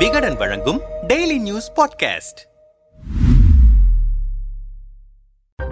விகடன் வழங்கும் daily news podcast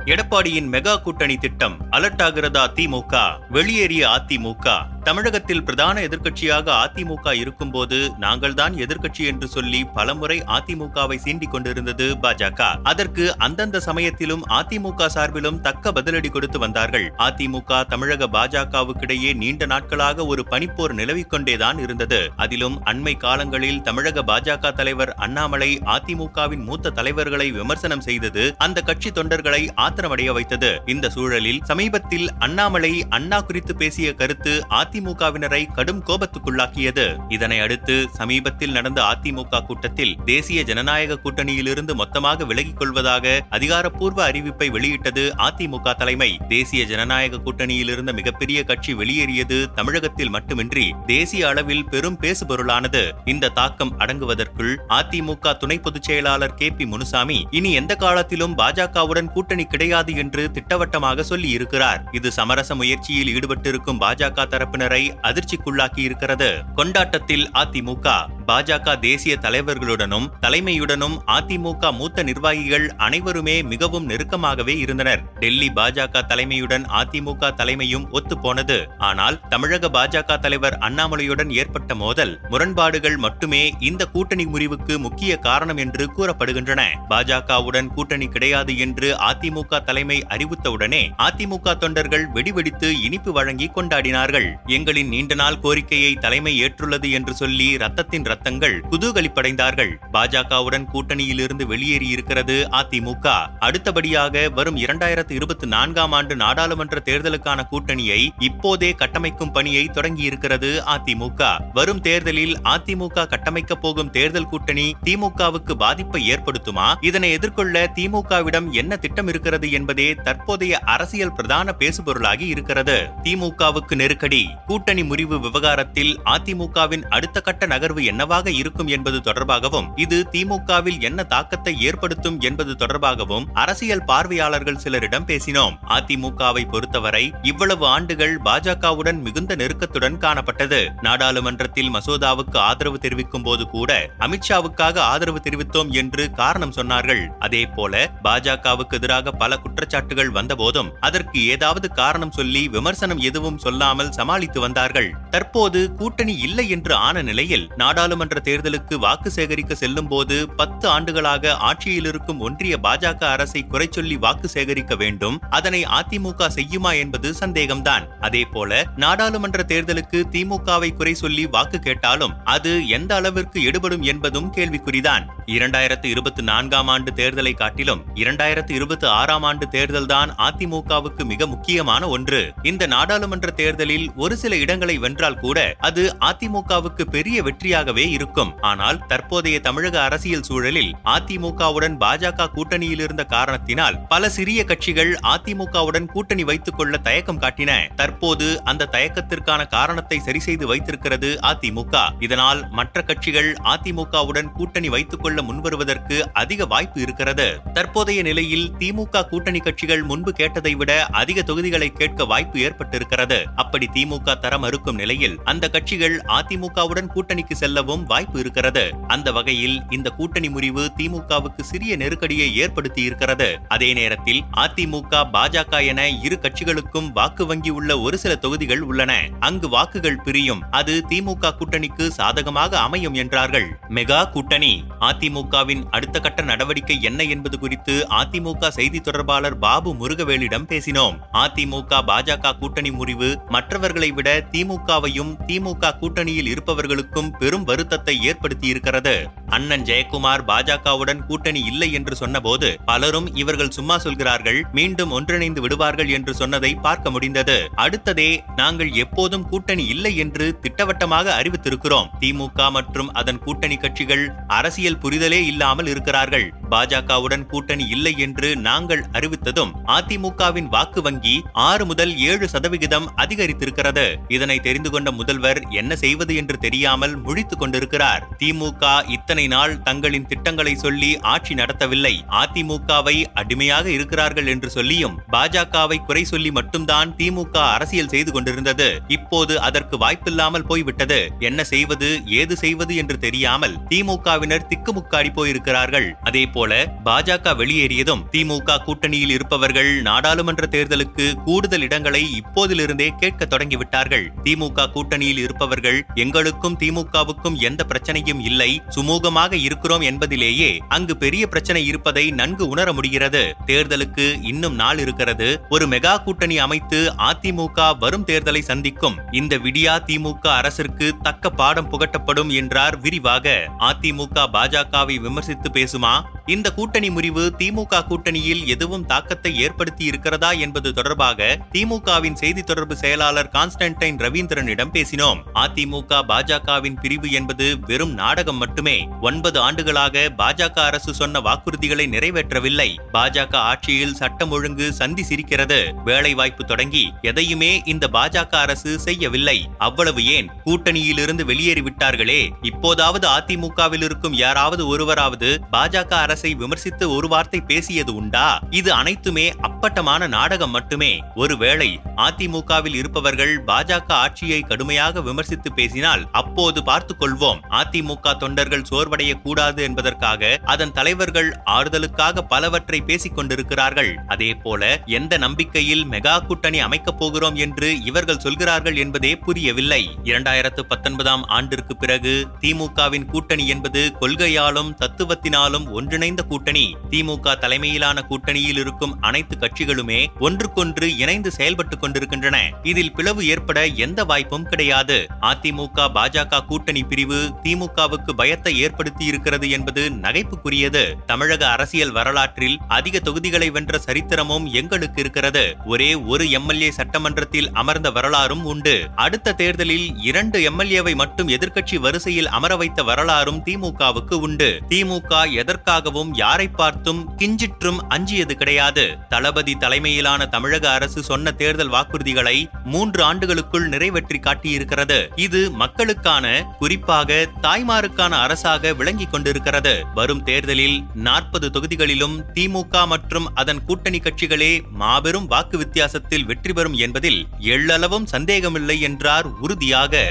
எடப்பாடியின் mega கூட்டணி திட்டம் அலர்ட் ஆகிறதா திமுக? வெளியேறிய அதிமுக? தமிழகத்தில் பிரதான எதிர்க்கட்சியாக அதிமுக இருக்கும்போது நாங்கள்தான் எதிர்க்கட்சி என்று சொல்லி பலமுறை அதிமுகவை சீண்டிக் கொண்டிருந்தது பாஜக. அதற்கு அந்தந்த சமயத்திலும் அதிமுக சார்பிலும் தக்க பதிலடி கொடுத்து வந்தார்கள். அதிமுக தமிழக பாஜகவுக்கிடையே நீண்ட நாட்களாக ஒரு பனிப்போர் நிலவிக் கொண்டேதான் இருந்தது. அதிலும் அண்மை காலங்களில் தமிழக பாஜக தலைவர் அண்ணாமலை அதிமுகவின் மூத்த தலைவர்களை விமர்சனம் செய்தது அந்த கட்சி தொண்டர்களை ஆத்திரமடைய வைத்தது. இந்த சூழலில் சமீபத்தில் அண்ணாமலை அண்ணா குறித்து பேசிய கருத்து அதிமுகவினரை கடும் கோபத்துக்குள்ளாக்கியது. இதனை அடுத்து சமீபத்தில் நடந்த அதிமுக கூட்டத்தில் தேசிய ஜனநாயக கூட்டணியிலிருந்து மொத்தமாக விலகிக் கொள்வதாக அதிகாரப்பூர்வ அறிவிப்பை வெளியிட்டது அதிமுக தலைமை. தேசிய ஜனநாயக கூட்டணியில் இருந்த மிகப்பெரிய கட்சி வெளியேறியது தமிழகத்தில் மட்டுமின்றி தேசிய அளவில் பெரும் பேசுபொருளானது. இந்த தாக்கம் அடங்குவதற்குள் அதிமுக துணை பொதுச் செயலாளர் கே பி முனுசாமி இனி எந்த காலத்திலும் பாஜகவுடன் கூட்டணி கிடையாது என்று திட்டவட்டமாக சொல்லி இருக்கிறார் இது சமரச முயற்சியில் ஈடுபட்டிருக்கும் பாஜக தரப்பினரை அதிர்ச்சிக்குள்ளாக்கி இருக்கிறது கொண்டாட்டத்தில் அதிமுக பாஜக தேசிய தலைவர்களுடனும் தலைமையுடனும் அதிமுக மூத்த நிர்வாகிகள் அனைவருமே மிகவும் நெருக்கமாகவே இருந்தனர். டெல்லி பாஜக தலைமையுடன் அதிமுக தலைமையும் ஒத்துப்போனது. ஆனால் தமிழக பாஜக தலைவர் அண்ணாமலையுடன் ஏற்பட்ட மோதல் முரண்பாடுகள் மட்டுமே இந்த கூட்டணி முறிவுக்கு முக்கிய காரணம் என்று கூறப்படுகின்றன. பாஜகவுடன் கூட்டணி கிடையாது என்று அதிமுக தலைமை அறிவித்தவுடனே அதிமுக தொண்டர்கள் வெடிவெடித்து இனிப்பு வழங்கி கொண்டாடினார்கள். எங்களின் நீண்ட நாள் கோரிக்கையை தலைமை ஏற்றுள்ளது என்று சொல்லி ரத்தத்தின் ரத்தங்கள் குதூகலிப்படைந்தார்கள். பாஜகவுடன் கூட்டணியிலிருந்து வெளியேறியிருக்கிறது அதிமுக. அடுத்தபடியாக வரும் இரண்டாயிரத்து இருபத்தி நான்காம் ஆண்டு நாடாளுமன்ற தேர்தலுக்கான கூட்டணியை இப்போதே கட்டமைக்கும் பணியை தொடங்கியிருக்கிறது அதிமுக. வரும் தேர்தலில் அதிமுக கட்டமைக்கப் போகும் தேர்தல் கூட்டணி திமுகவுக்கு பாதிப்பை ஏற்படுத்துமா? இதனை எதிர்கொள்ள திமுகவிடம் என்ன திட்டம் இருக்கிறது என்பதே தற்போதைய அரசியல் பிரதான பேசுபொருளாகி இருக்கிறது. திமுகவுக்கு நெருக்கடி. கூட்டணி முறிவு விவகாரத்தில் அதிமுகவின் அடுத்த கட்ட நகர்வு என்ன என்னவாக இருக்கும் என்பது தொடர்பாகவும் இது திமுகவில் என்ன தாக்கத்தை ஏற்படுத்தும் என்பது தொடர்பாகவும் அரசியல் பார்வையாளர்கள் சிலரிடம் பேசினோம். அதிமுகவை பொறுத்தவரை இவ்வளவு ஆண்டுகள் பாஜகவுடன் மிகுந்த நெருக்கத்துடன் காணப்பட்டது. நாடாளுமன்றத்தில் மசோதாவுக்கு ஆதரவு தெரிவிக்கும் போது கூட அமித்ஷாவுக்காக ஆதரவு தெரிவித்தோம் என்று காரணம் சொன்னார்கள். அதே போல பாஜகவுக்கு எதிராக பல குற்றச்சாட்டுகள் வந்தபோதும் அதற்கு ஏதாவது காரணம் சொல்லி விமர்சனம் எதுவும் சொல்லாமல் சமாளித்து வந்தார்கள். தற்போது கூட்டணி இல்லை என்று ஆன நிலையில் நாடாளுமன்ற தேர்தலுக்கு வாக்கு சேகரிக்க செல்லும் போது பத்து ஆண்டுகளாக ஆட்சியில் இருக்கும் ஒன்றிய பாஜக அரசை குறை சொல்லி வாக்கு சேகரிக்க வேண்டும். அதனை அதிமுக செய்யுமா என்பது சந்தேகம்தான். அதே போல நாடாளுமன்ற தேர்தலுக்கு திமுகவை குறை சொல்லி வாக்கு கேட்டாலும் அது எந்த அளவிற்கு எடுபடும் என்பதும் கேள்விக்குறிதான். இரண்டாயிரத்து இருபத்தி நான்காம் ஆண்டு தேர்தலை காட்டிலும் இரண்டாயிரத்து இருபத்தி ஆறாம் ஆண்டு தேர்தல்தான் அதிமுகவுக்கு மிக முக்கியமான ஒன்று. இந்த நாடாளுமன்ற தேர்தலில் ஒரு சில இடங்களை வென்றால் கூட அது அதிமுகவுக்கு பெரிய வெற்றியாகவே இருக்கும். ஆனால் தற்போதைய தமிழக அரசியல் சூழலில் அதிமுகவுடன் பாஜக கூட்டணியில் இருந்த காரணத்தினால் பல சிறிய கட்சிகள் அதிமுகவுடன் கூட்டணி வைத்துக் கொள்ள தயக்கம் காட்டின. தற்போது அந்த தயக்கத்திற்கான காரணத்தை சரி செய்து வைத்திருக்கிறது அதிமுக. இதனால் மற்ற கட்சிகள் அதிமுகவுடன் கூட்டணி வைத்துக் கொள்ள முன்வருவதற்கு அதிக வாய்ப்பு இருக்கிறது. தற்போதைய நிலையில் திமுக கூட்டணி கட்சிகள் முன்பு கேட்டதை விட அதிக தொகுதிகளை கேட்க வாய்ப்பு ஏற்பட்டிருக்கிறது. அப்படி திமுக தர மறுக்கும் நிலையில் அந்த கட்சிகள் அதிமுகவுடன் கூட்டணிக்கு செல்லவும் வாய்ப்பு இருக்கிறது. அந்த வகையில் இந்த கூட்டணி முறிவு திமுகவுக்கு சிறிய நெருக்கடியை ஏற்படுத்தி இருக்கிறது. அதே நேரத்தில் அதிமுக பாஜக என இரு கட்சிகளுக்கும் வாக்கு வங்கி உள்ள ஒரு சில தொகுதிகள் உள்ளன. அங்கு வாக்குகள் பிரியும். அது திமுக கூட்டணிக்கு சாதகமாக அமையும் என்றார்கள். மெகா கூட்டணி அதிமுகவின் அடுத்த கட்ட நடவடிக்கை என்ன என்பது குறித்து அதிமுக செய்தி தொடர்பாளர் பாபு முருகவேலிடம் பேசினோம். அதிமுக பாஜக கூட்டணி முறிவு மற்றவர்களை விட திமுகவையும் திமுக கூட்டணியில் இருப்பவர்களுக்கும் பெரும் வருத்தத்தை ஏற்படுத்தியிருக்கிறது. அண்ணன் ஜெயக்குமார் பாஜகவுடன் கூட்டணி இல்லை என்று சொன்னபோது பலரும் இவர்கள் சும்மா சொல்கிறார்கள் மீண்டும் ஒன்றிணைந்து விடுவார்கள் என்று சொன்னதை பார்க்க முடிந்தது. அடுத்ததே நாங்கள் எப்போதும் கூட்டணி இல்லை என்று திட்டவட்டமாக அறிவித்திருக்கிறோம். திமுக மற்றும் அதன் கூட்டணி கட்சிகள் அரசியல் புரிதலே இல்லாமல் இருக்கிறார்கள். பாஜகவுடன் கூட்டணி இல்லை என்று நாங்கள் அறிவித்ததும் அதிமுகவின் வாக்கு வங்கி ஆறு முதல் ஏழு சதவிகிதம் அதிகரித்திருக்கிறது. இதனை தெரிந்து கொண்ட முதல்வர் என்ன செய்வது என்று தெரியாமல் முழித்துக் கொண்டிருக்கிறார். திமுக இத்தனை நாள் தங்களின் திட்டங்களை சொல்லி ஆட்சி நடத்தவில்லை. அதிமுகவை அடிமையாக இருக்கிறார்கள் என்று சொல்லியும் பாஜகவை குறை சொல்லி மட்டும்தான் திமுக அரசியல் செய்து கொண்டிருந்தது. இப்போது அதற்கு வாய்ப்பில்லாமல் போய்விட்டது. என்ன செய்வது ஏது செய்வது என்று தெரியாமல் திமுகவினர் திக்குமுக்காடி போயிருக்கிறார்கள் அதே போல பாஜக வெளியேறியதும் திமுக கூட்டணியில் இருப்பவர்கள் நாடாளுமன்ற தேர்தலுக்கு கூடுதல் இடங்களை இப்போதிலிருந்தே கேட்க தொடங்கிவிட்டார்கள். திமுக கூட்டணியில் இருப்பவர்கள் எங்களுக்கும் திமுகவுக்கும் எந்த பிரச்சனையும் இல்லை. சுமூகமாக இருக்கிறோம் என்பதிலேயே அங்கு பெரிய பிரச்சனை இருப்பதை நன்கு உணர முடிகிறது. தேர்தலுக்கு இன்னும் நாள் இருக்கிறது. ஒரு மெகா கூட்டணி அமைத்து அதிமுக வரும் தேர்தலை சந்திக்கும். இந்த விடியா திமுக அரசிற்கு தக்க பாடம் புகட்டப்படும் என்றார் விரிவாக. அதிமுக பாஜக பாஜகவை விமர்சித்து பேசுமா? இந்த கூட்டணி முறிவு திமுக கூட்டணியில் எதுவும் தாக்கத்தை ஏற்படுத்தி இருக்கிறதா என்பது தொடர்பாக திமுகவின் செய்தி தொடர்பு செயலாளர் கான்ஸ்டன்டைன் ரவீந்திரனிடம் பேசினோம். அதிமுக பாஜகவின் பிரிவு என்பது வெறும் நாடகம் மட்டுமே. ஒன்பது ஆண்டுகளாக பாஜக அரசு சொன்ன வாக்குறுதிகளை நிறைவேற்றவில்லை. பாஜக ஆட்சியில் சட்டம் ஒழுங்கு சந்தி சிரிக்கிறது. வேலை வாய்ப்பு தொடங்கி எதையுமே இந்த பாஜக அரசு செய்யவில்லை. அவ்வளவு ஏன்? கூட்டணியிலிருந்து வெளியேறிவிட்டார்களே. இப்போதாவது அதிமுகவில் இருக்கும் யாராவது ஒருவராவது பாஜக அரசு அரசை விமர்சித்து ஒரு வார்த்தை பேசியது உண்டா? இது அனைத்துமே அப்பட்டமான நாடகம் மட்டுமே. ஒருவேளை அதிமுகவில் இருப்பவர்கள் பாஜக ஆட்சியை கடுமையாக விமர்சித்து பேசினால் அப்போது பார்த்துக் கொள்வோம். அதிமுக தொண்டர்கள் சோர்வடைய கூடாது என்பதற்காக அதன் தலைவர்கள் ஆறுதலுக்காக பலவற்றை பேசிக் கொண்டிருக்கிறார்கள். அதே போல எந்த நம்பிக்கையில் மெகா கூட்டணி அமைக்கப் போகிறோம் என்று இவர்கள் சொல்கிறார்கள் என்பதே புரியவில்லை. இரண்டாயிரத்து பத்தொன்பதாம் ஆண்டிற்கு பிறகு திமுகவின் கூட்டணி என்பது கொள்கையாலும் தத்துவத்தினாலும் ஒன்றிணைந்த கூட்டணி. திமுக தலைமையிலான கூட்டணியில் இருக்கும் அனைத்து கட்சிகளுமே ஒன்றுக்கொன்று இணைந்து செயல்பட்டுக் கொண்டிருக்கின்றன. இதில் பிளவு ஏற்பட எந்த வாய்ப்பும் கிடையாது. அதிமுக பாஜக கூட்டணி பிரிவு திமுகவுக்கு பயத்தை ஏற்படுத்தி இருக்கிறது என்பது நகைப்புக்குரியது. தமிழக அரசியல் வரலாற்றில் அதிக தொகுதிகளை வென்ற சரித்திரமும் எங்களுக்கு இருக்கிறது. ஒரே ஒரு எம்எல்ஏ சட்டமன்றத்தில் அமர்ந்த வரலாறும் உண்டு. அடுத்த தேர்தலில் இரண்டு எம்எல்ஏவை மட்டும் எதிர்க்கட்சி வரிசையில் அமர வைத்த வரலாறும் திமுகவுக்கு உண்டு. திமுக எதற்காகவும் யாரை பார்த்தும் கிஞ்சிற்றும் அஞ்சியது கிடையாது. தளபதி தலைமையிலான தமிழக அரசு சொன்ன தேர்தல் வாக்குறுதிகளை மூன்று ஆண்டுகளுக்குள் நிறைவேற்றி காட்டியிருக்கிறது. இது மக்களுக்கான குறிப்பாக தாய்மாருக்கான அரசாக விளங்கிக் கொண்டிருக்கிறது. வரும் தேர்தலில் நாற்பது தொகுதிகளிலும் திமுக மற்றும் அதன் கூட்டணி கட்சிகளே மாபெரும் வாக்கு வித்தியாசத்தில் வெற்றி பெறும் என்பதில் எள்ளளவும் சந்தேகமில்லை என்றார் உறுதியாக.